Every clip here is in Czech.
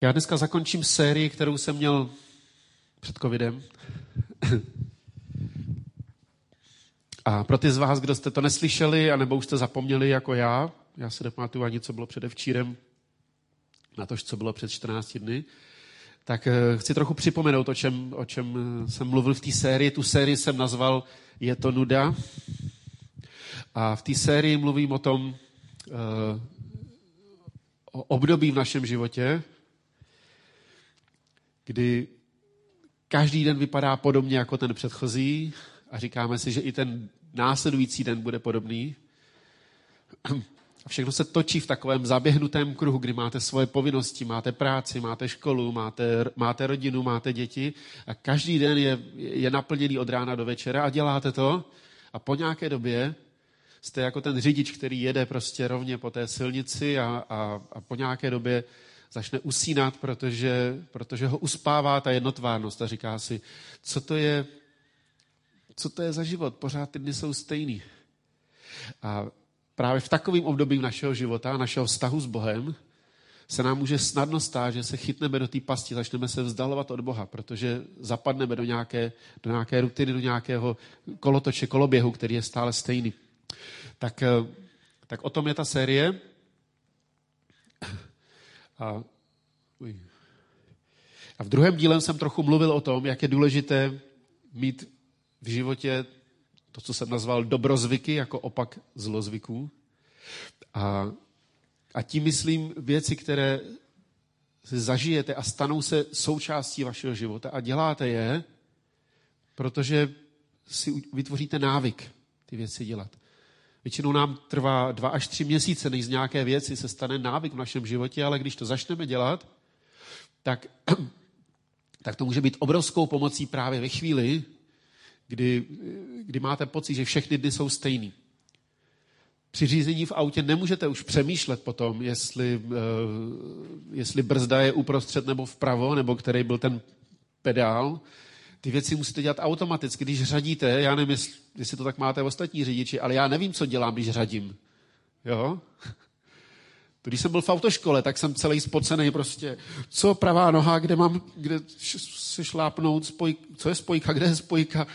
Já dneska zakončím sérii, kterou jsem měl před covidem. A pro ty z vás, kdo jste to neslyšeli, anebo už jste zapomněli jako já, já se nepamatuju ani, co bylo předevčírem, na to, co bylo před 14 dny, tak eh, chci trochu připomenout, o čem, o čem eh, jsem mluvil v té sérii. Tu sérii jsem nazval Je to nuda. A v té sérii mluvím o tom, eh, o období v našem životě, kdy každý den vypadá podobně jako ten předchozí a říkáme si, že i ten následující den bude podobný. Všechno se točí v takovém zaběhnutém kruhu, kdy máte svoje povinnosti, máte práci, máte školu, máte, máte rodinu, máte děti a každý den je, je naplněný od rána do večera a děláte to a po nějaké době jste jako ten řidič, který jede prostě rovně po té silnici a, a, a po nějaké době začne usínat, protože, protože ho uspává ta jednotvárnost a říká si, co to je, co to je za život, pořád ty dny jsou stejný. A právě v takovém období našeho života, našeho vztahu s Bohem, se nám může snadno stát, že se chytneme do té pasti, začneme se vzdalovat od Boha, protože zapadneme do nějaké, do nějaké rutiny, do nějakého kolotoče, koloběhu, který je stále stejný. Tak, eh, tak o tom je ta série. A, a v druhém díle jsem trochu mluvil o tom, jak je důležité mít v životě to, co jsem nazval dobrozvyky, jako opak zlozvyků. A, a tím myslím věci, které zažijete a stanou se součástí vašeho života a děláte je, protože si vytvoříte návyk ty věci dělat. Většinou nám trvá dva až tři měsíce, než z nějaké věci se stane návyk v našem životě, ale když to začneme dělat, tak, tak to může být obrovskou pomocí právě ve chvíli, kdy, kdy máte pocit, že všechny dny jsou stejný. Při řízení v autě nemůžete už přemýšlet potom, jestli, uh, jestli brzda je uprostřed nebo vpravo, nebo který byl ten pedál. Ty věci musíte dělat automaticky. Když řadíte, já nevím, jestli, to tak máte ostatní řidiči, ale já nevím, co dělám, když řadím. Jo? Když jsem byl v autoškole, tak jsem celý spocený prostě. Co pravá noha, kde mám, kde se šlápnout, spoj, co je spojka, kde je spojka.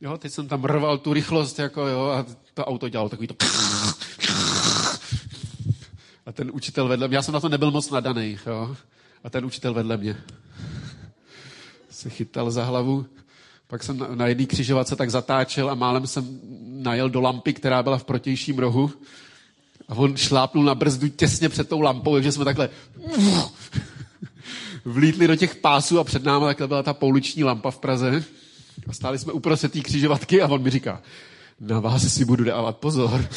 Jo, teď jsem tam rval tu rychlost, jako jo, a to auto dělalo takový to... A ten učitel vedle mě, já jsem na to nebyl moc nadaný, jo. A ten učitel vedle mě se chytal za hlavu. Pak jsem na, na jedné křižovatce tak zatáčel a málem jsem najel do lampy, která byla v protějším rohu. A on šlápnul na brzdu těsně před tou lampou, takže jsme takhle vlítli do těch pásů a před námi takhle byla ta pouliční lampa v Praze. A stáli jsme uprostřed té křižovatky a on mi říká, na vás si budu dávat pozor.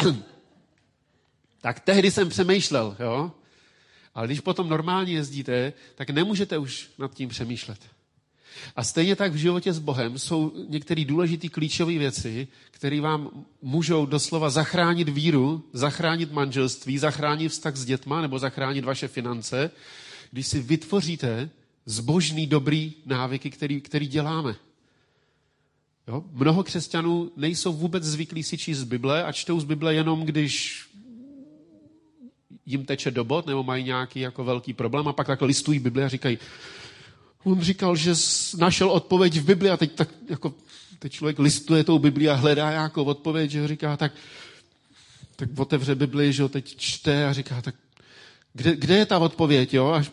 tak tehdy jsem přemýšlel, jo. Ale když potom normálně jezdíte, tak nemůžete už nad tím přemýšlet. A stejně tak v životě s Bohem jsou některé důležité klíčové věci, které vám můžou doslova zachránit víru, zachránit manželství, zachránit vztah s dětma nebo zachránit vaše finance, když si vytvoříte zbožný, dobrý návyky, který, který děláme. Jo? Mnoho křesťanů nejsou vůbec zvyklí si číst z Bible a čtou z Bible jenom, když jim teče do bod nebo mají nějaký jako velký problém a pak takhle listují Bibli a říkají, on říkal, že našel odpověď v Bibli a teď tak jako teď člověk listuje tou Bibli a hledá nějakou odpověď, že říká, tak, tak otevře Bibli, že ho teď čte a říká, tak kde, kde je ta odpověď, jo? Až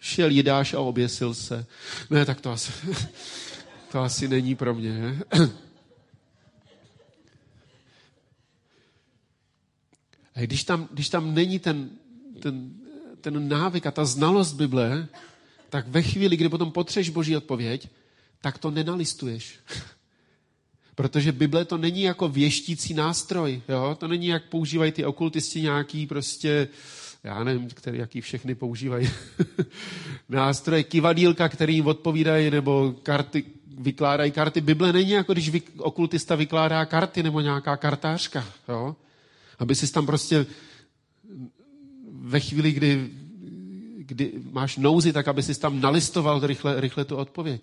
šel Jidáš a oběsil se. Ne, tak to asi, to asi není pro mě. A když tam, když tam není ten, ten, ten návyk a ta znalost Bible, tak ve chvíli, kdy potom potřeš Boží odpověď, tak to nenalistuješ. Protože Bible to není jako věštící nástroj. Jo? To není, jak používají ty okultisti nějaký prostě, já nevím, který, jaký všechny používají, nástroje, kivadílka, který jim odpovídají, nebo karty, vykládají karty. Bible není jako když okultista vykládá karty, nebo nějaká kartářka. Jo? Aby si tam prostě ve chvíli, kdy kdy máš nouzi, tak aby si tam nalistoval rychle, rychle tu odpověď.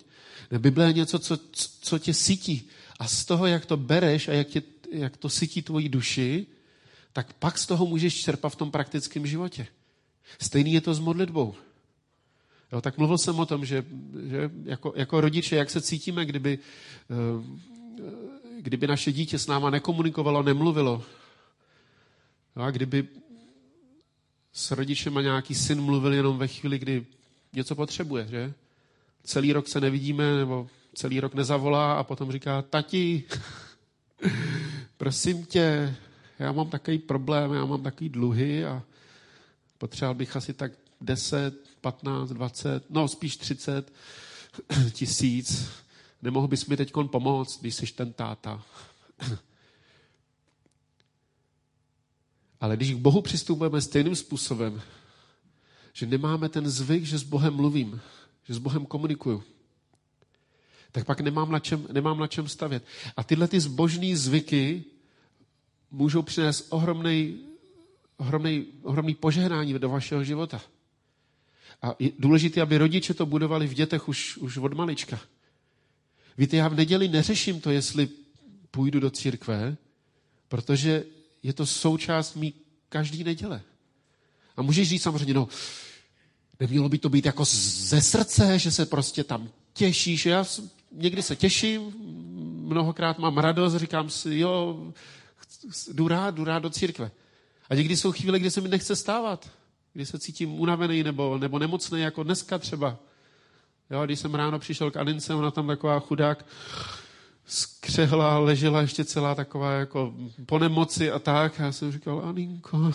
Bible je něco, co, co tě sytí. A z toho, jak to bereš a jak, tě, jak to sytí tvoji duši, tak pak z toho můžeš čerpat v tom praktickém životě. Stejný je to s modlitbou. Jo, tak mluvil jsem o tom, že, že jako, jako rodiče, jak se cítíme, kdyby, eh, kdyby naše dítě s náma nekomunikovalo, nemluvilo. Jo, a kdyby s rodičem a nějaký syn mluvil jenom ve chvíli, kdy něco potřebuje, že? Celý rok se nevidíme, nebo celý rok nezavolá a potom říká, tati, prosím tě, já mám takový problém, já mám takový dluhy a potřeboval bych asi tak 10, 15, 20, no spíš 30 tisíc. Nemohl bys mi teď pomoct, když jsi ten táta. Ale když k Bohu přistupujeme stejným způsobem, že nemáme ten zvyk, že s Bohem mluvím, že s Bohem komunikuju, tak pak nemám na čem, nemám na čem stavět. A tyhle ty zbožní zvyky můžou přinést ohromný, ohromný, ohromný požehnání do vašeho života. A je důležité, aby rodiče to budovali v dětech už, už od malička. Víte, já v neděli neřeším to, jestli půjdu do církve, protože je to součást mý každý neděle. A můžeš říct samozřejmě, no, nemělo by to být jako ze srdce, že se prostě tam těšíš. Já někdy se těším, mnohokrát mám radost, říkám si, jo, jdu rád, jdu rád do církve. A někdy jsou chvíle, kdy se mi nechce stávat, kdy se cítím unavený nebo, nebo nemocný, jako dneska třeba. Jo, když jsem ráno přišel k Anince, ona tam taková chudák skřehla, ležela ještě celá taková jako po nemoci a tak. A já jsem říkal, Aninko,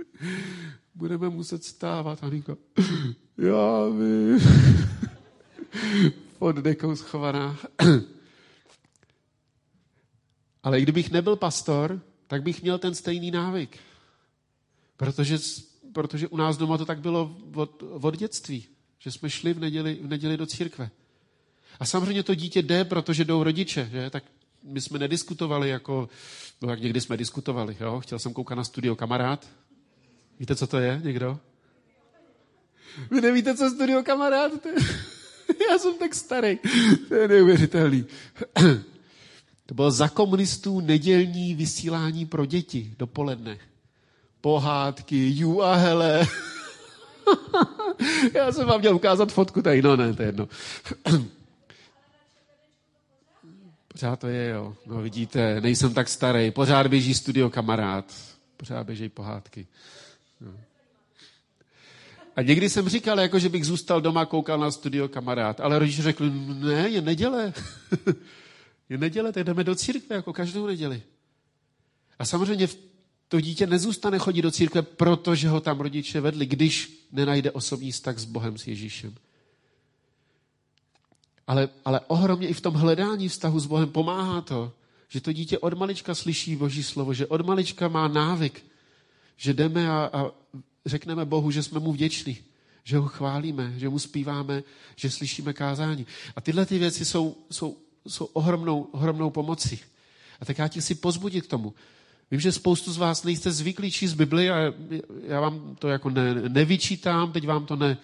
budeme muset stávat. Aninko, já vím. Pod dekou schovaná. Ale kdybych nebyl pastor, tak bych měl ten stejný návyk. Protože, protože u nás doma to tak bylo od, od dětství, že jsme šli v neděli, v neděli do církve. A samozřejmě to dítě jde, protože jdou rodiče, že? Tak my jsme nediskutovali jako, no jak někdy jsme diskutovali, jo? Chtěl jsem koukat na studio kamarád. Víte, co to je někdo? Vy nevíte, co studio kamarád? Já jsem tak starý. To je neuvěřitelný. To bylo za komunistů nedělní vysílání pro děti dopoledne. Pohádky, ju a hele. Já jsem vám měl ukázat fotku tady, no ne, to je jedno. Pořád to je, jo. No vidíte, nejsem tak starý. Pořád běží studio kamarád. Pořád běží pohádky. No. A někdy jsem říkal, jako, že bych zůstal doma, koukal na studio kamarád. Ale rodiče řekli, ne, je neděle. je neděle, tak jdeme do církve, jako každou neděli. A samozřejmě to dítě nezůstane chodit do církve, protože ho tam rodiče vedli, když nenajde osobní vztah s Bohem, s Ježíšem. Ale, ale ohromně i v tom hledání vztahu s Bohem pomáhá to, že to dítě od malička slyší Boží slovo, že od malička má návyk, že jdeme a, a řekneme Bohu, že jsme mu vděční, že ho chválíme, že mu zpíváme, že slyšíme kázání. A tyhle ty věci jsou, jsou, jsou ohromnou, ohromnou pomocí. A tak já ti chci pozbudit k tomu. Vím, že spoustu z vás nejste zvyklí číst Bibli a já vám to jako ne, nevyčítám, teď vám to ne,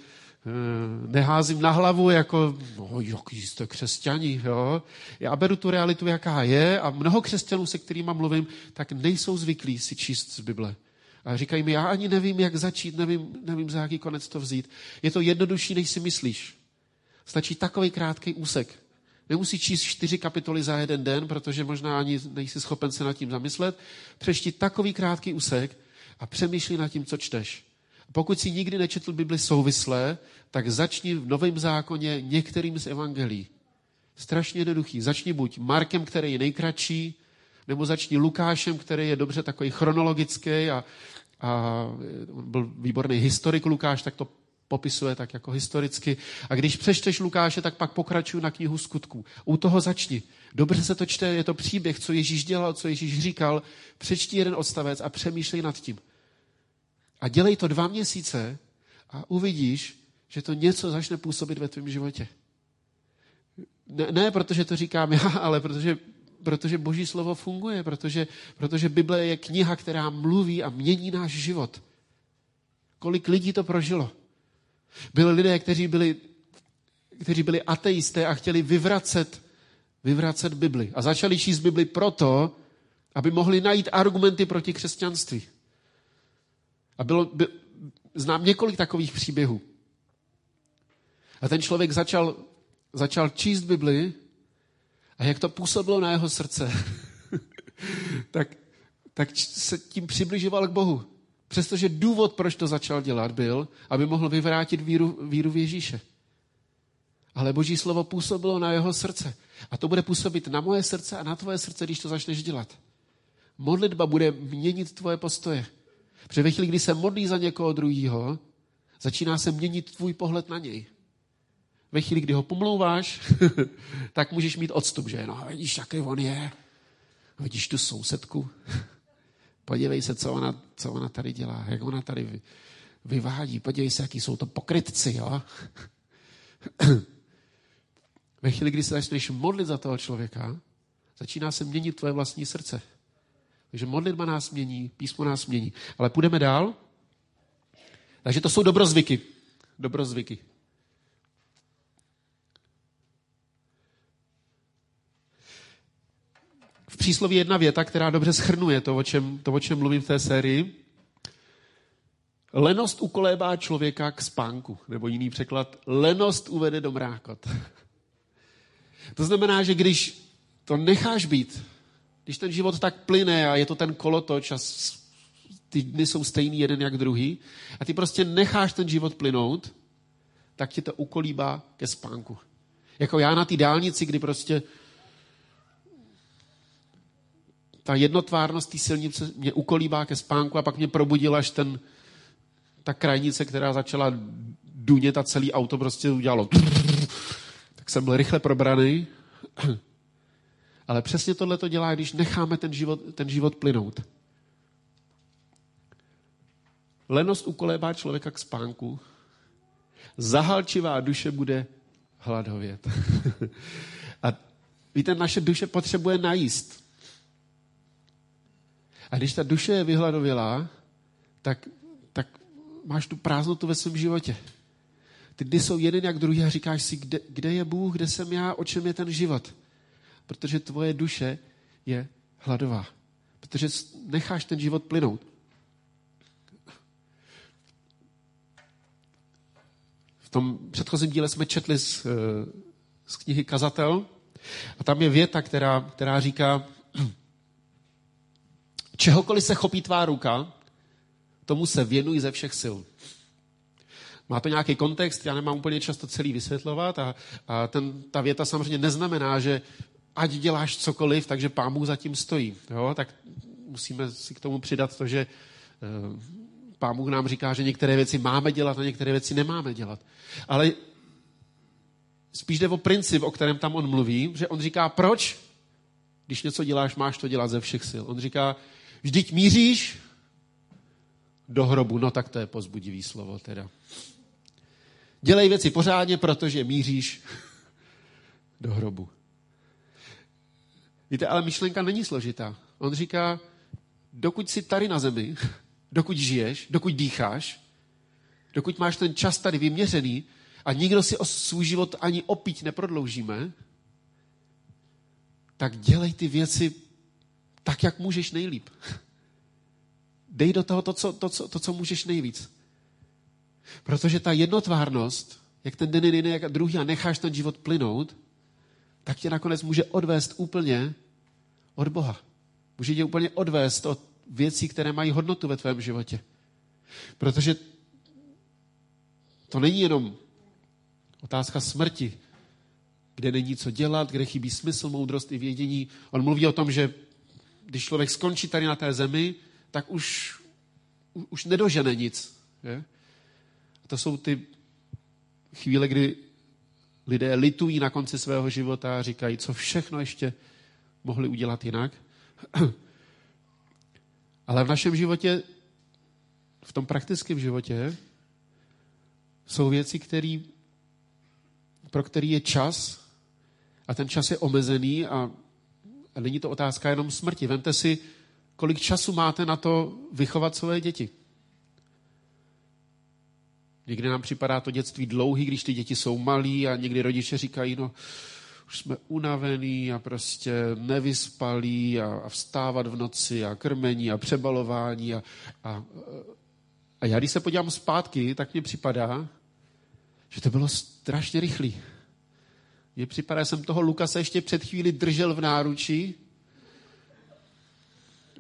neházím na hlavu jako, no, jaký jste křesťani, jo. Já beru tu realitu, jaká je a mnoho křesťanů, se kterými mluvím, tak nejsou zvyklí si číst z Bible. A říkají mi, já ani nevím, jak začít, nevím, nevím, za jaký konec to vzít. Je to jednodušší, než si myslíš. Stačí takový krátký úsek. Nemusí číst čtyři kapitoly za jeden den, protože možná ani nejsi schopen se nad tím zamyslet. Přešti takový krátký úsek a přemýšlí nad tím, co čteš. Pokud si nikdy nečetl Bibli souvisle, tak začni v Novém zákoně některým z evangelií. Strašně jednoduchý. Začni buď Markem, který je nejkratší, nebo začni Lukášem, který je dobře takový chronologický a, a byl výborný historik Lukáš, tak to popisuje tak jako historicky. A když přečteš Lukáše, tak pak pokračuj na knihu skutků. U toho začni. Dobře se to čte, je to příběh, co Ježíš dělal, co Ježíš říkal. Přečti jeden odstavec a přemýšlej nad tím. A dělej to dva měsíce a uvidíš, že to něco začne působit ve tvém životě. Ne, ne protože to říkám já, ale protože, protože Boží slovo funguje, protože, protože Bible je kniha, která mluví a mění náš život. Kolik lidí to prožilo? Byli lidé, kteří byli, kteří byli ateisté a chtěli vyvracet, vyvracet Bibli. A začali číst Bibli proto, aby mohli najít argumenty proti křesťanství. A bylo, by, znám několik takových příběhů. A ten člověk začal, začal číst Bibli a jak to působilo na jeho srdce, tak, tak se tím přibližoval k Bohu. Přestože důvod, proč to začal dělat, byl, aby mohl vyvrátit víru, víru v Ježíše. Ale Boží slovo působilo na jeho srdce. A to bude působit na moje srdce a na tvoje srdce, když to začneš dělat. Modlitba bude měnit tvoje postoje. Protože ve chvíli, kdy se modlí za někoho druhého, začíná se měnit tvůj pohled na něj. Ve chvíli, kdy ho pomlouváš, tak můžeš mít odstup, že no, vidíš, jaký on je. Vidíš tu sousedku. Podívej se, co ona, co ona tady dělá, jak ona tady vyvádí. Podívej se, jaký jsou to pokrytci, jo. Ve chvíli, kdy se začneš modlit za toho člověka, začíná se měnit tvoje vlastní srdce. Takže modlitba nás mění, písmo nás mění. Ale půjdeme dál. Takže to jsou dobrozvyky. Dobrozvyky. V přísloví jedna věta, která dobře schrnuje to, o čem, to, o čem mluvím v té sérii. Lenost ukolébá člověka k spánku, nebo jiný překlad, lenost uvede do mrákot. To znamená, že když to necháš být, když ten život tak plyne a je to ten kolotoč a ty dny jsou stejný jeden jak druhý a ty prostě necháš ten život plynout, tak ti to ukolíbá ke spánku. Jako já na té dálnici, kdy prostě ta jednotvárnost té silnice mě ukolíbá ke spánku a pak mě probudila až ten, ta krajnice, která začala dunět a celý auto prostě udělalo. Tak jsem byl rychle probraný. Ale přesně tohle to dělá, když necháme ten život, ten život plynout. Lenost ukolébá člověka k spánku. Zahalčivá duše bude hladovět. a víte, naše duše potřebuje najíst. A když ta duše je vyhladovělá, tak, tak máš tu prázdnotu ve svém životě. Ty dny jsou jeden jak druhý a říkáš si, kde, kde je Bůh, kde jsem já, o čem je ten život. Protože tvoje duše je hladová. Protože necháš ten život plynout. V tom předchozím díle jsme četli z, eh, z knihy Kazatel a tam je věta, která, která říká, čehokoliv se chopí tvá ruka, tomu se věnuj ze všech sil. Má to nějaký kontext, já nemám úplně často celý vysvětlovat a, a ten, ta věta samozřejmě neznamená, že ať děláš cokoliv, takže pán Bůh zatím stojí. Jo? Tak musíme si k tomu přidat to, že e, pán Bůh nám říká, že některé věci máme dělat a některé věci nemáme dělat. Ale spíš jde o princip, o kterém tam on mluví, že on říká, proč, když něco děláš, máš to dělat ze všech sil. On říká, vždyť míříš do hrobu, no tak to je pozbudivý slovo teda. Dělej věci pořádně, protože míříš do hrobu. Víte, ale myšlenka není složitá. On říká, dokud jsi tady na zemi, dokud žiješ, dokud dýcháš, dokud máš ten čas tady vyměřený a nikdo si o svůj život ani opít neprodloužíme, tak dělej ty věci tak, jak můžeš nejlíp. Dej do toho to, co, to, co, to, co můžeš nejvíc. Protože ta jednotvárnost, jak ten den je jak druhý a necháš ten život plynout, tak tě nakonec může odvést úplně od Boha. Může tě úplně odvést od věcí, které mají hodnotu ve tvém životě. Protože to není jenom otázka smrti, kde není co dělat, kde chybí smysl, moudrost i vědění. On mluví o tom, že když člověk skončí tady na té zemi, tak už, už nedožene nic. Je? A to jsou ty chvíle, kdy lidé litují na konci svého života a říkají, co všechno ještě mohli udělat jinak. Ale v našem životě, v tom praktickém životě, jsou věci, který, pro který je čas a ten čas je omezený a, a není to otázka jenom smrti. Vemte si, kolik času máte na to vychovat své děti. Někdy nám připadá to dětství dlouhý, když ty děti jsou malí a někdy rodiče říkají, no, už jsme unavený a prostě nevyspalí a, a vstávat v noci a krmení a přebalování a, a, A já, když se podívám zpátky, tak mně připadá, že to bylo strašně rychlý. Mně připadá, že jsem toho Lukase ještě před chvíli držel v náručí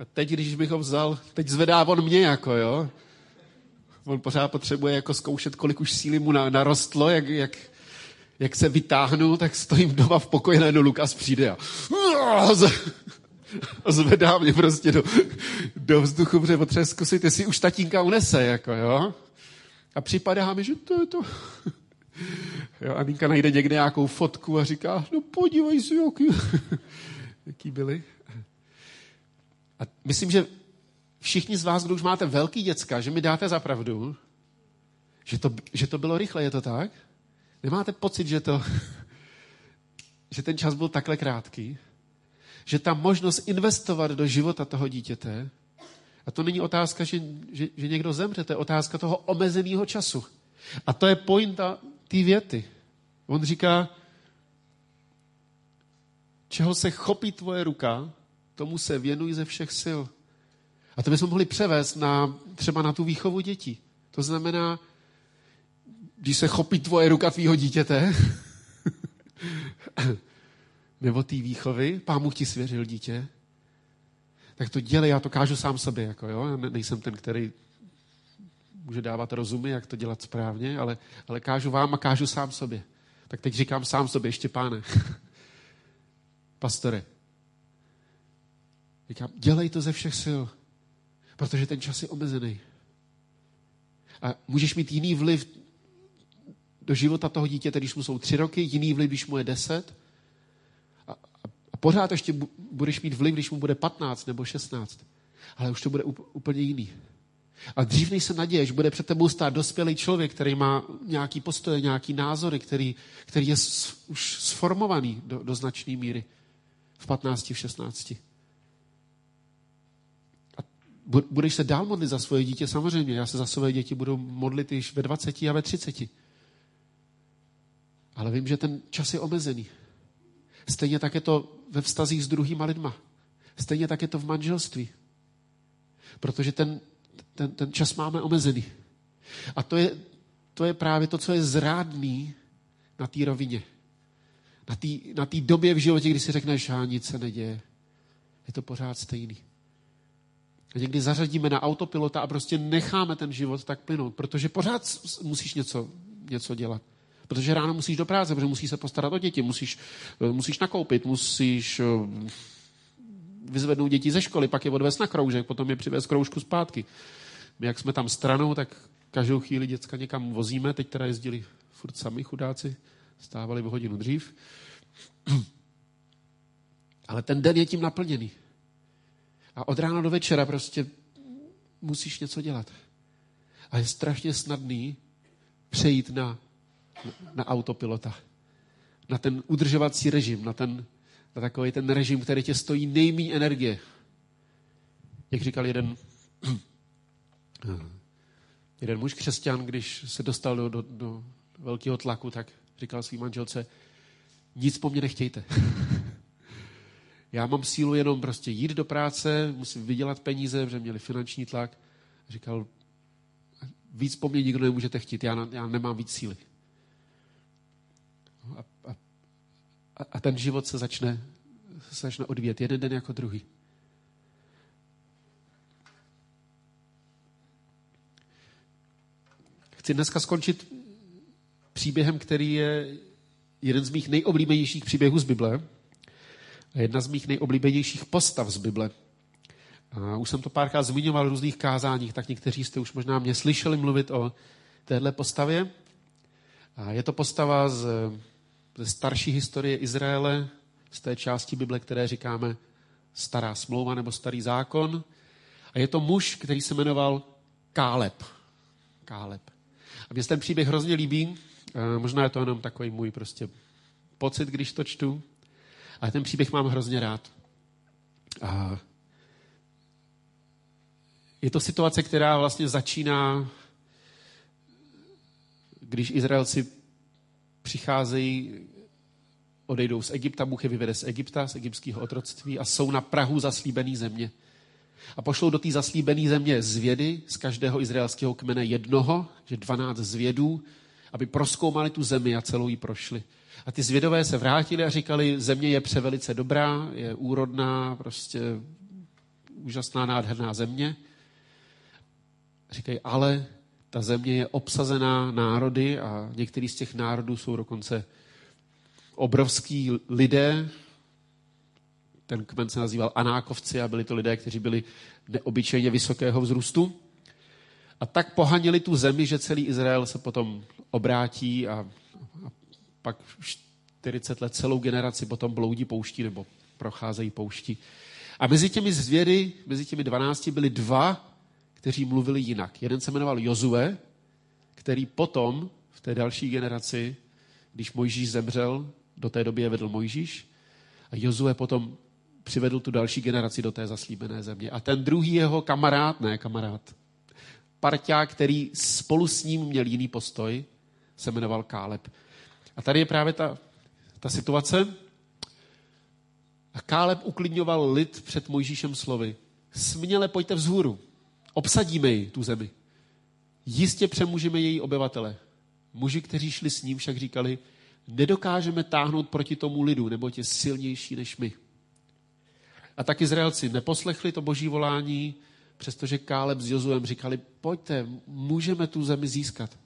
a teď, když bych ho vzal, teď zvedá on mě jako, jo. On pořád potřebuje jako zkoušet, kolik už síly mu narostlo, jak, jak, jak se vytáhnu, tak stojím doma v pokoji, najednou Lukas přijde a, zvedá mě prostě do, do vzduchu, protože potřebuje zkusit, jestli už tatínka unese, jako jo. A připadá mi, že to je to. Jo, a Ninka najde někde nějakou fotku a říká, no podívej si, jaký, jaký byli. A myslím, že všichni z vás, kdo už máte velký děcka, že mi dáte za pravdu, že to, že to bylo rychle, je to tak? Nemáte pocit, že to, že ten čas byl takhle krátký? Že ta možnost investovat do života toho dítěte, a to není otázka, že, že, že někdo zemře, to je otázka toho omezeného času. A to je pointa té věty. On říká, čeho se chopí tvoje ruka, tomu se věnuj ze všech sil. A to bychom mohli převést na, třeba na tu výchovu dětí. To znamená, když se chopí tvoje ruka tvýho dítěte, nebo té výchovy, pán Bůh ti svěřil dítě, tak to dělej, já to kážu sám sobě, jako jo, já nejsem ten, který může dávat rozumy, jak to dělat správně, ale, ale kážu vám a kážu sám sobě. Tak teď říkám sám sobě, ještě páne, pastore, říkám, dělej to ze všech sil, protože ten čas je omezený. A můžeš mít jiný vliv do života toho dítěte, když mu jsou tři roky, jiný vliv, když mu je deset. A, a, pořád ještě budeš mít vliv, když mu bude patnáct nebo šestnáct. Ale už to bude úplně jiný. A dřív než se naděješ, bude před tebou stát dospělý člověk, který má nějaký postoje, nějaký názory, který, který je s, už sformovaný do, do značné míry v 15, v 16. A budeš se dál modlit za svoje dítě, samozřejmě. Já se za svoje děti budu modlit již ve 20 a ve 30. Ale vím, že ten čas je omezený. Stejně tak je to ve vztazích s druhýma lidma. Stejně tak je to v manželství. Protože ten, ten, ten čas máme omezený. A to je, to je právě to, co je zrádný na té rovině. Na té na tý době v životě, kdy si řekneš, že nic se neděje. Je to pořád stejný. A někdy zařadíme na autopilota a prostě necháme ten život tak plynout, protože pořád musíš něco, něco dělat. Protože ráno musíš do práce, protože musíš se postarat o děti, musíš, musíš nakoupit, musíš vyzvednout děti ze školy, pak je odvést na kroužek, potom je přivez kroužku zpátky. My, jak jsme tam stranou, tak každou chvíli děcka někam vozíme, teď teda jezdili furt sami chudáci, stávali v hodinu dřív. Ale ten den je tím naplněný. A od rána do večera prostě musíš něco dělat. A je strašně snadný přejít na, na autopilota. Na ten udržovací režim, na ten na takový ten režim, který tě stojí nejméně energie. Jak říkal jeden, jeden muž křesťan, když se dostal do, do, do velkého tlaku, tak říkal svým manželce, nic po mně nechtějte. Já mám sílu jenom prostě jít do práce, musím vydělat peníze, protože měli finanční tlak. Říkal, víc po mně nikdo nemůžete chtít, já, já nemám víc síly. A, a a, ten život se začne, se začne odvíjet jeden den jako druhý. Chci dneska skončit příběhem, který je jeden z mých nejoblíbenějších příběhů z Bible a jedna z mých nejoblíbenějších postav z Bible. A už jsem to párkrát zmiňoval v různých kázáních, tak někteří jste už možná mě slyšeli mluvit o téhle postavě. A je to postava z ze starší historie Izraele, z té části Bible, které říkáme stará smlouva nebo starý zákon. A je to muž, který se jmenoval Káleb. Káleb. A mě se ten příběh hrozně líbí. Možná je to jenom takový můj prostě pocit, když to čtu. Ale ten příběh mám hrozně rád. A je to situace, která vlastně začíná, když Izraelci přicházejí, odejdou z Egypta, Bůh je vyvede z Egypta, z egyptského otroctví a jsou na Prahu zaslíbené země. A pošlou do té zaslíbené země zvědy z každého izraelského kmene jednoho, že 12 zvědů, aby proskoumali tu zemi a celou ji prošli. A ty zvědové se vrátili a říkali, země je převelice dobrá, je úrodná, prostě úžasná, nádherná země. Říkají, ale ta země je obsazená národy a některý z těch národů jsou dokonce obrovský lidé. Ten kmen se nazýval Anákovci a byli to lidé, kteří byli neobyčejně vysokého vzrůstu. A tak pohanili tu zemi, že celý Izrael se potom obrátí a, a pak 40 let celou generaci potom bloudí pouští nebo procházejí pouští. A mezi těmi zvěry, mezi těmi 12 byli dva, kteří mluvili jinak. Jeden se jmenoval Jozue, který potom v té další generaci, když Mojžíš zemřel, do té doby je vedl Mojžíš, a Jozue potom přivedl tu další generaci do té zaslíbené země. A ten druhý jeho kamarád, ne kamarád, parťák, který spolu s ním měl jiný postoj, se jmenoval Káleb. A tady je právě ta, ta situace. A Káleb uklidňoval lid před Mojžíšem slovy. Směle pojďte vzhůru. Obsadíme ji, tu zemi. Jistě přemůžeme její obyvatele. Muži, kteří šli s ním, však říkali, nedokážeme táhnout proti tomu lidu, nebo je silnější než my. A tak Izraelci neposlechli to boží volání, přestože Káleb s Jozuem říkali, pojďte, můžeme tu zemi získat.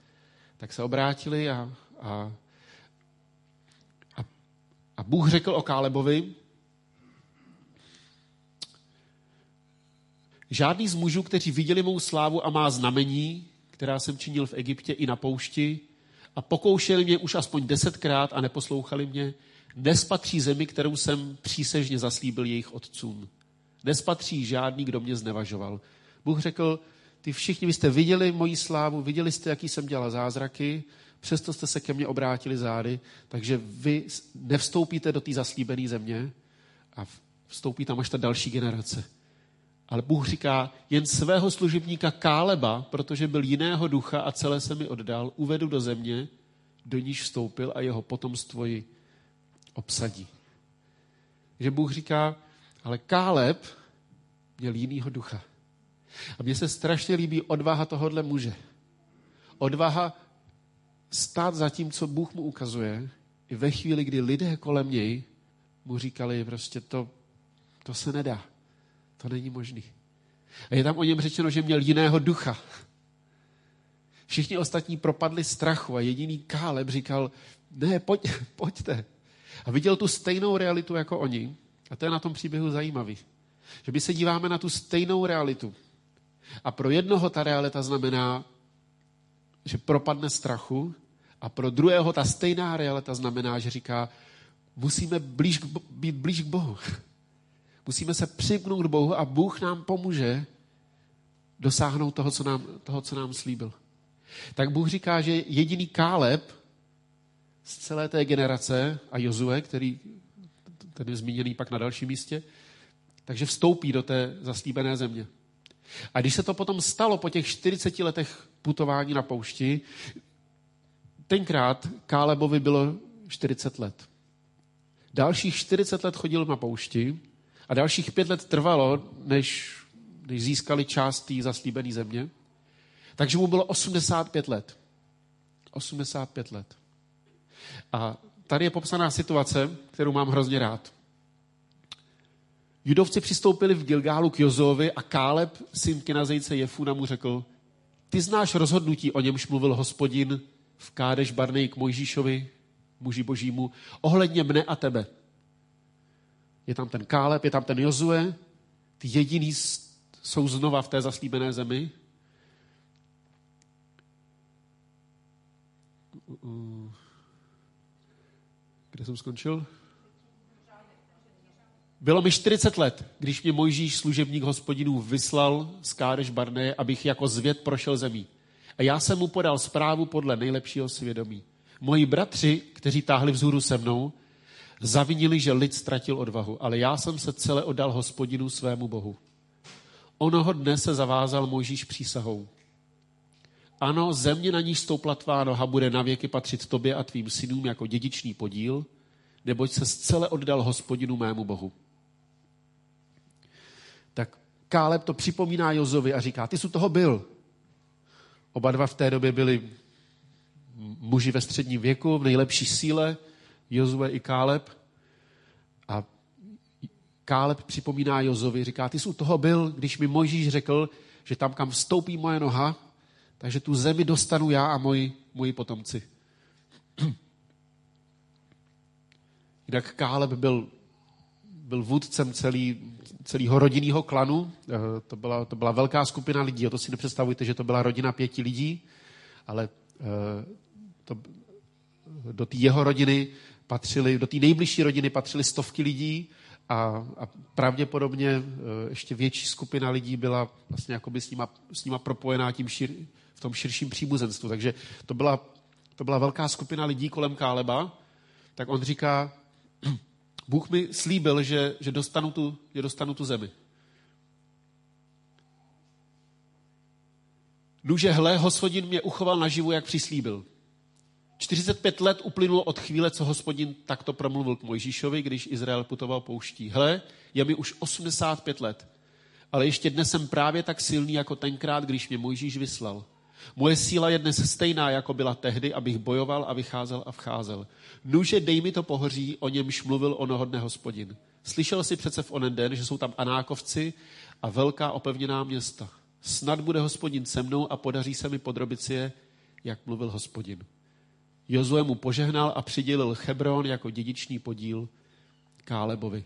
Tak se obrátili a, a, a, a Bůh řekl o Kálebovi, Žádný z mužů, kteří viděli mou slávu a má znamení, která jsem činil v Egyptě i na poušti, a pokoušeli mě už aspoň desetkrát a neposlouchali mě, nespatří zemi, kterou jsem přísežně zaslíbil jejich otcům. Nespatří žádný, kdo mě znevažoval. Bůh řekl, ty všichni, vy jste viděli moji slávu, viděli jste, jaký jsem dělal zázraky, přesto jste se ke mně obrátili zády, takže vy nevstoupíte do té zaslíbené země a vstoupí tam až ta další generace. Ale Bůh říká, jen svého služebníka Káleba, protože byl jiného ducha a celé se mi oddal, uvedu do země, do níž vstoupil a jeho potomstvo ji obsadí. Že Bůh říká, ale Káleb měl jinýho ducha. A mně se strašně líbí odvaha tohohle muže. Odvaha stát za tím, co Bůh mu ukazuje, i ve chvíli, kdy lidé kolem něj mu říkali, prostě to, to se nedá. To není možný. A je tam o něm řečeno, že měl jiného ducha. Všichni ostatní propadli strachu a jediný Káleb říkal, ne, pojď, pojďte. A viděl tu stejnou realitu jako oni. A to je na tom příběhu zajímavý. Že my se díváme na tu stejnou realitu. A pro jednoho ta realita znamená, že propadne strachu, a pro druhého ta stejná realita znamená, že říká, musíme blíž, být blíž k Bohu. Musíme se připnout k Bohu a Bůh nám pomůže dosáhnout toho, co nám, toho, co nám slíbil. Tak Bůh říká, že jediný Káleb z celé té generace a Jozue, který ten je zmíněný pak na dalším místě, takže vstoupí do té zaslíbené země. A když se to potom stalo po těch 40 letech putování na poušti, tenkrát Kálebovi bylo 40 let. Dalších 40 let chodil na poušti a dalších pět let trvalo, než, než získali část té zaslíbené země. Takže mu bylo 85 let. 85 let. A tady je popsaná situace, kterou mám hrozně rád. Judovci přistoupili v Gilgálu k Jozovi a Káleb, syn Kenazejce Jefuna, mu řekl, ty znáš rozhodnutí, o němž mluvil hospodin v Kádeš Barnej k Mojžíšovi, muži božímu, ohledně mne a tebe. Je tam ten Káleb, je tam ten Jozue, ty jediný jsou znova v té zaslíbené zemi. Kde jsem skončil? Bylo mi 40 let, když mě Mojžíš, služebník hospodinů, vyslal z Kádeš Barné, abych jako zvěd prošel zemí. A já jsem mu podal zprávu podle nejlepšího svědomí. Moji bratři, kteří táhli vzhůru se mnou, zavinili, že lid ztratil odvahu, ale já jsem se celé oddal hospodinu svému bohu. Onoho dne se zavázal Mojžíš přísahou. Ano, země na níž stoupla tvá noha bude navěky patřit tobě a tvým synům jako dědičný podíl, neboť se zcela oddal hospodinu mému bohu. Tak Káleb to připomíná Jozovi a říká, ty jsi toho byl. Oba dva v té době byli muži ve středním věku, v nejlepší síle, Jozue i Káleb. A Káleb připomíná Jozovi, říká, ty jsi u toho byl, když mi Mojžíš řekl, že tam, kam vstoupí moje noha, takže tu zemi dostanu já a moji, moji potomci. Jinak Káleb byl, byl vůdcem celý, celého rodinného klanu. Eh, to byla, to byla velká skupina lidí. O to si nepředstavujte, že to byla rodina pěti lidí, ale eh, to, do té jeho rodiny patřili, do té nejbližší rodiny patřily stovky lidí a, a pravděpodobně eh, ještě větší skupina lidí byla vlastně s nima, s nima propojená tím šir, v tom širším příbuzenstvu. Takže to byla, to byla velká skupina lidí kolem Káleba. Tak on říká, Bůh mi slíbil, že, že, dostanu tu, že dostanu tu zemi. Nuže hle, hospodin mě uchoval naživu, jak přislíbil. 45 let uplynulo od chvíle, co hospodin takto promluvil k Mojžíšovi, když Izrael putoval pouští. Hle, je mi už 85 let, ale ještě dnes jsem právě tak silný jako tenkrát, když mě Mojžíš vyslal. Moje síla je dnes stejná, jako byla tehdy, abych bojoval a vycházel a vcházel. Nuže dej mi to pohoří, o němž mluvil onohodne hospodin. Slyšel si přece v onen den, že jsou tam Anákovci a velká opevněná města. Snad bude hospodin se mnou a podaří se mi podrobit si je, jak mluvil hospodin. Jozue mu požehnal a přidělil Chebron jako dědičný podíl Kálebovi.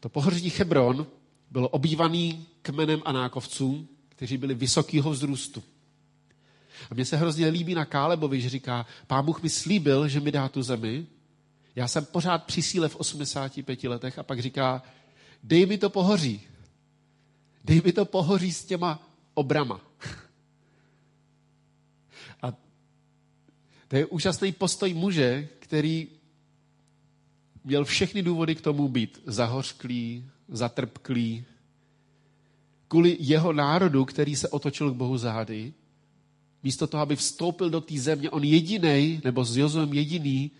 To pohoří Chebron bylo obývaný kmenem Anákovců, kteří byli vysokého vzrůstu. A mně se hrozně líbí na Kálebovi, že říká, pán Bůh mi slíbil, že mi dá tu zemi. Já jsem pořád při síle v 85 letech a pak říká, dej mi to pohoří. Dej mi to pohoří s těma obrama. A to je úžasný postoj muže, který měl všechny důvody k tomu být zahořklý, zatrpklý. Kvůli jeho národu, který se otočil k Bohu zády, místo toho, aby vstoupil do té země, on jediný, nebo s Jozem jediný,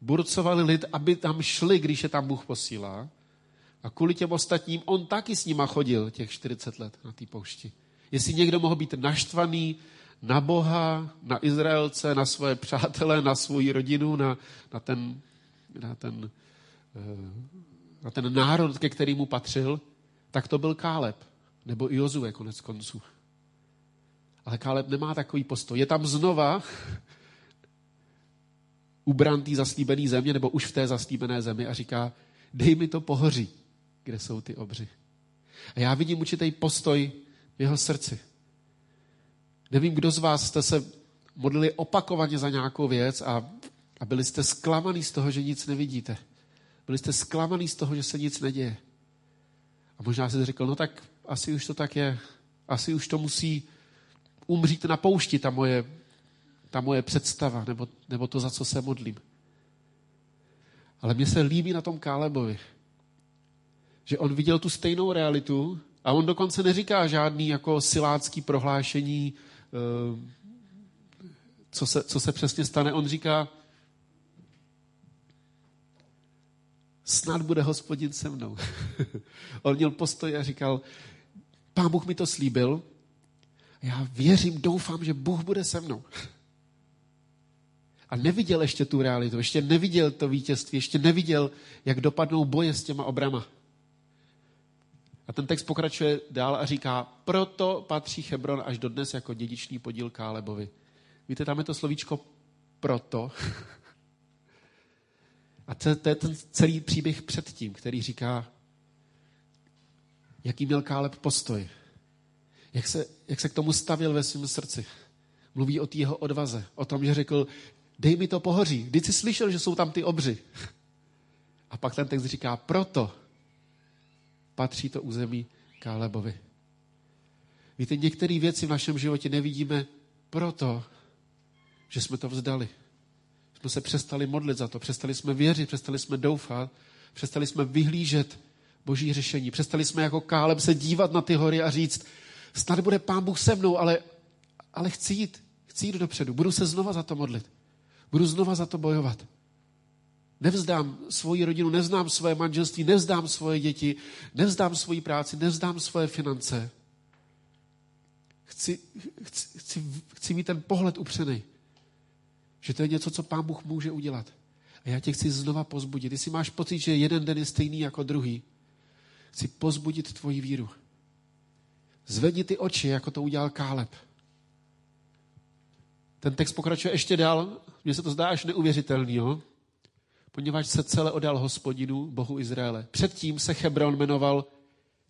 burcovali lid, aby tam šli, když je tam Bůh posílá. A kvůli těm ostatním, on taky s nima chodil těch 40 let na té poušti. Jestli někdo mohl být naštvaný na Boha, na Izraelce, na svoje přátele, na svou rodinu, na, na, ten, na, ten, eh, na ten národ, ke kterému patřil, tak to byl Káleb, nebo i Jozue konec konců. Ale Káleb nemá takový postoj. Je tam znova ubran té zaslíbené země, nebo už v té zaslíbené zemi a říká, dej mi to pohoří, kde jsou ty obři. A já vidím určitý postoj v jeho srdci. Nevím, kdo z vás jste se modlili opakovaně za nějakou věc a, a byli jste zklamaný z toho, že nic nevidíte. Byli jste zklamaný z toho, že se nic neděje. A možná jste řekl, no tak asi už to tak je. Asi už to musí umřít na poušti, ta moje, ta moje představa, nebo, nebo to, za co se modlím. Ale mně se líbí na tom Kálebovi, že on viděl tu stejnou realitu a on dokonce neříká žádný jako silácký prohlášení, co se, co se přesně stane. On říká, snad bude hospodin se mnou. on měl postoj a říkal, pán Bůh mi to slíbil, já věřím, doufám, že Bůh bude se mnou. A neviděl ještě tu realitu, ještě neviděl to vítězství, ještě neviděl, jak dopadnou boje s těma obrama. A ten text pokračuje dál a říká, proto patří Hebron až dodnes jako dědičný podíl Kálebovi. Víte, tam je to slovíčko proto. A to, to je ten celý příběh předtím, který říká, jaký měl Káleb postoj jak se, jak se k tomu stavil ve svém srdci. Mluví o té jeho odvaze, o tom, že řekl, dej mi to pohoří. Vždyť jsi slyšel, že jsou tam ty obři. A pak ten text říká, proto patří to území Kálebovi. Víte, některé věci v našem životě nevidíme proto, že jsme to vzdali. Jsme se přestali modlit za to, přestali jsme věřit, přestali jsme doufat, přestali jsme vyhlížet boží řešení. Přestali jsme jako Káleb se dívat na ty hory a říct, snad bude pán Bůh se mnou, ale, ale chci jít, chci jít dopředu. Budu se znova za to modlit. Budu znova za to bojovat. Nevzdám svoji rodinu, neznám svoje manželství, nevzdám svoje děti, nevzdám svoji práci, nevzdám svoje finance. Chci, chci, chci, chci mít ten pohled upřený. Že to je něco, co Pán Bůh může udělat. A já tě chci znova pozbudit. Jestli máš pocit, že jeden den je stejný jako druhý, chci pozbudit tvoji víru. Zvedni ty oči, jako to udělal Káleb. Ten text pokračuje ještě dál. Mně se to zdá až neuvěřitelný, jo? Poněvadž se celé odal hospodinu, Bohu Izraele. Předtím se Hebron jmenoval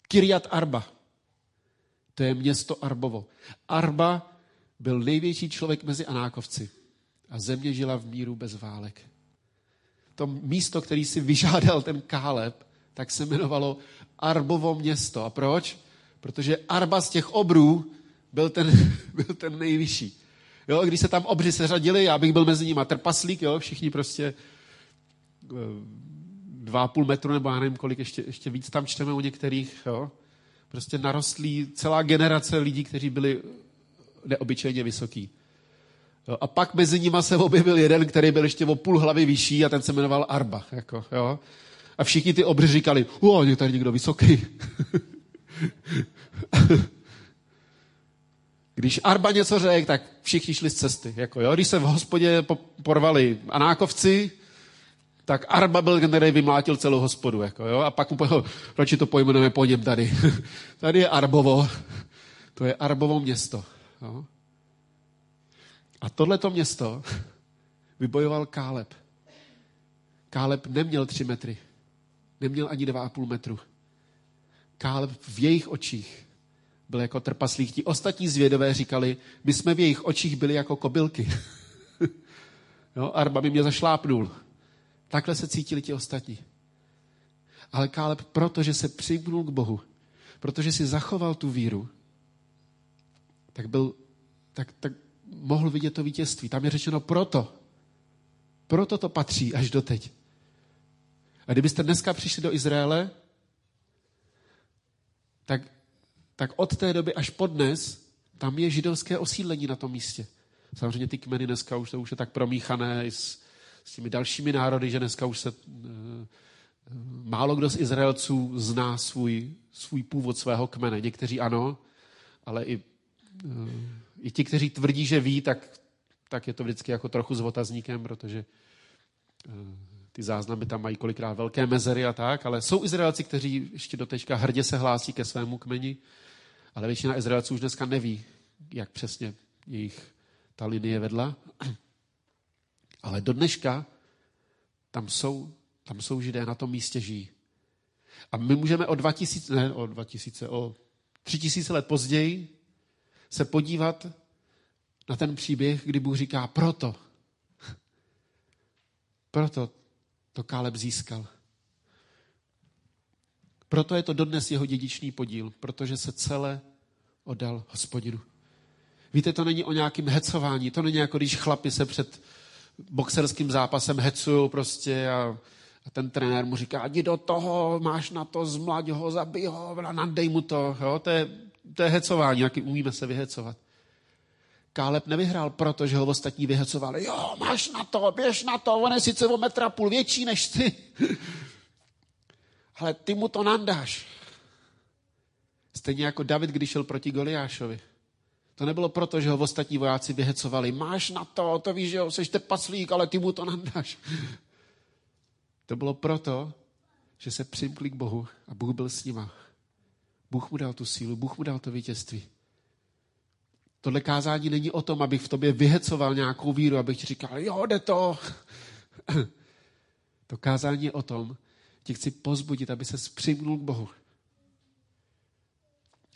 Kiriat Arba. To je město Arbovo. Arba byl největší člověk mezi Anákovci a země žila v míru bez válek. To místo, který si vyžádal ten Káleb, tak se jmenovalo Arbovo město. A proč? Protože Arba z těch obrů byl ten, byl ten nejvyšší. Jo, když se tam obři seřadili, já bych byl mezi nimi trpaslík, jo, všichni prostě dva a půl metru, nebo já nevím kolik, ještě, ještě víc tam čteme u některých, jo. Prostě narostlí celá generace lidí, kteří byli neobyčejně vysoký. Jo, a pak mezi nimi se objevil jeden, který byl ještě o půl hlavy vyšší a ten se jmenoval Arba. Jako, jo. A všichni ty obři říkali, o, je tady někdo vysoký. Když Arba něco řekl, tak všichni šli z cesty. Jako, jo? Když se v hospodě porvali anákovci, tak Arba byl, který vymlátil celou hospodu. Jako, jo? A pak mu povedal, proč to pojmenujeme po něm tady. tady je Arbovo. To je Arbovo město. Jo? A tohleto město vybojoval Káleb. Káleb neměl tři metry. Neměl ani dva a půl metru. Káleb v jejich očích byl jako trpaslík. Ti ostatní zvědové říkali, my jsme v jejich očích byli jako kobylky. jo, Arba by mě zašlápnul. Takhle se cítili ti ostatní. Ale Káleb, protože se přimknul k Bohu, protože si zachoval tu víru, tak, byl, tak, tak mohl vidět to vítězství. Tam je řečeno proto. Proto to patří až do teď. A kdybyste dneska přišli do Izraele, tak tak od té doby až po dnes tam je židovské osídlení na tom místě. Samozřejmě ty kmeny dneska už to už je tak promíchané s, s těmi dalšími národy, že dneska už se e, málo kdo z Izraelců zná svůj, svůj původ svého kmene. Někteří ano, ale i, e, i ti, kteří tvrdí, že ví, tak, tak je to vždycky jako trochu s otazníkem, protože e, ty záznamy tam mají kolikrát velké mezery a tak, ale jsou Izraelci, kteří ještě do teďka hrdě se hlásí ke svému kmeni ale většina Izraelců už dneska neví, jak přesně jejich ta linie vedla. Ale do dneška tam jsou, tam jsou židé, na tom místě žijí. A my můžeme o 2000, ne o 2000, o 3000 let později se podívat na ten příběh, kdy Bůh říká, proto, proto to Káleb získal. Proto je to dodnes jeho dědičný podíl, protože se celé oddal hospodinu. Víte, to není o nějakém hecování, to není jako když chlapi se před boxerským zápasem hecují prostě a, a ten trenér mu říká, jdi do toho, máš na to, zmlať ho, zabij ho, nadej mu to. Jo? To, je, to je hecování, jaký umíme se vyhecovat. Káleb nevyhrál, protože ho ostatní vyhecovali. Jo, máš na to, běž na to, on je sice o metra půl větší než ty ale ty mu to nandáš. Stejně jako David, když šel proti Goliášovi. To nebylo proto, že ho ostatní vojáci vyhecovali. Máš na to, to víš, že jo, seš trpaslík, ale ty mu to nandáš. To bylo proto, že se přimkli k Bohu a Bůh byl s nima. Bůh mu dal tu sílu, Bůh mu dal to vítězství. Tohle kázání není o tom, abych v tobě vyhecoval nějakou víru, abych ti říkal, jo, jde to. To kázání je o tom, tě chci pozbudit, aby se přimnul k Bohu.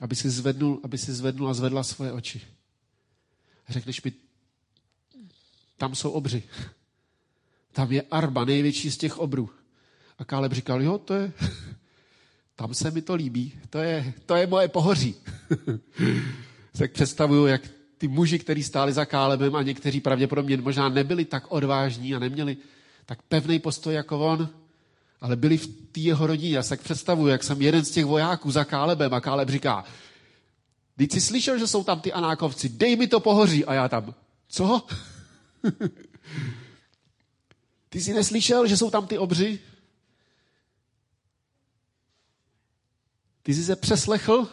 Aby si zvednul, aby si zvednul a zvedla svoje oči. Řekneš mi, tam jsou obři. Tam je Arba, největší z těch obrů. A Káleb říkal, jo, to je, tam se mi to líbí, to je, to je moje pohoří. tak představuju, jak ty muži, kteří stáli za Kálebem a někteří pravděpodobně možná nebyli tak odvážní a neměli tak pevný postoj jako on, ale byli v té jeho rodině. Já se tak představuju, jak jsem jeden z těch vojáků za Kálebem a Káleb říká, když jsi slyšel, že jsou tam ty anákovci, dej mi to pohoří. A já tam, co? Ty jsi neslyšel, že jsou tam ty obři? Ty jsi se přeslechl?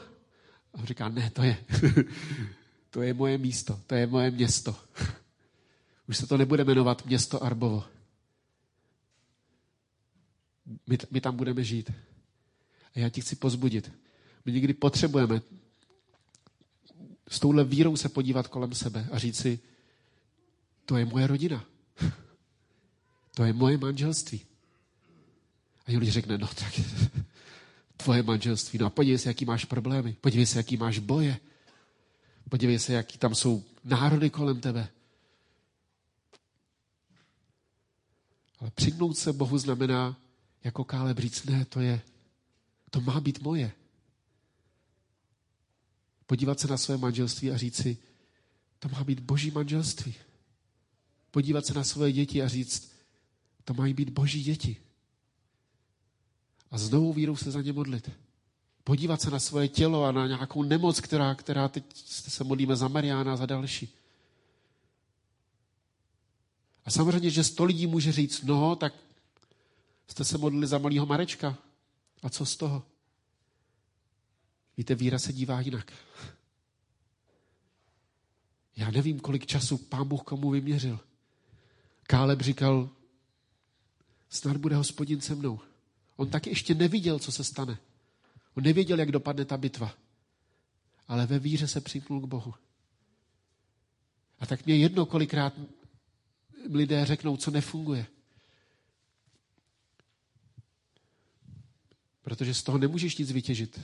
A on říká, ne, to je, to je moje místo, to je moje město. Už se to nebude jmenovat město Arbovo. My, my tam budeme žít. A já ti chci pozbudit. My někdy potřebujeme s touhle vírou se podívat kolem sebe a říct si, to je moje rodina. To je moje manželství. A Juli řekne, no tak tvoje manželství. No a podívej se, jaký máš problémy. Podívej se, jaký máš boje. Podívej se, jaký tam jsou národy kolem tebe. Ale přignout se Bohu znamená jako Káleb říct, ne, to je, to má být moje. Podívat se na své manželství a říct si, to má být boží manželství. Podívat se na svoje děti a říct, to mají být boží děti. A znovu vírou se za ně modlit. Podívat se na svoje tělo a na nějakou nemoc, která, která teď se modlíme za Mariána a za další. A samozřejmě, že sto lidí může říct, no, tak jste se modlili za malého Marečka. A co z toho? Víte, víra se dívá jinak. Já nevím, kolik času pán Bůh komu vyměřil. Káleb říkal, snad bude hospodin se mnou. On taky ještě neviděl, co se stane. On nevěděl, jak dopadne ta bitva. Ale ve víře se připnul k Bohu. A tak mě jedno, kolikrát lidé řeknou, co nefunguje. Protože z toho nemůžeš nic vytěžit.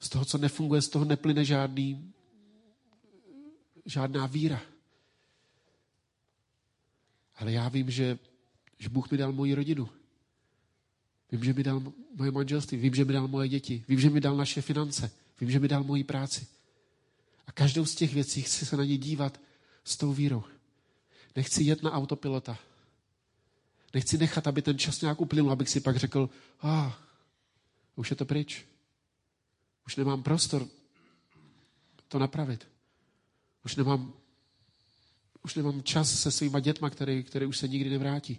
Z toho, co nefunguje, z toho neplyne žádný, žádná víra. Ale já vím, že, že Bůh mi dal moji rodinu. Vím, že mi dal moje manželství, vím, že mi dal moje děti, vím, že mi dal naše finance, vím, že mi dal moji práci. A každou z těch věcí chci se na ně dívat s tou vírou. Nechci jet na autopilota. Nechci nechat, aby ten čas nějak uplynul, abych si pak řekl, a ah, už je to pryč. Už nemám prostor to napravit. Už nemám, už nemám čas se svýma dětma, který, který už se nikdy nevrátí.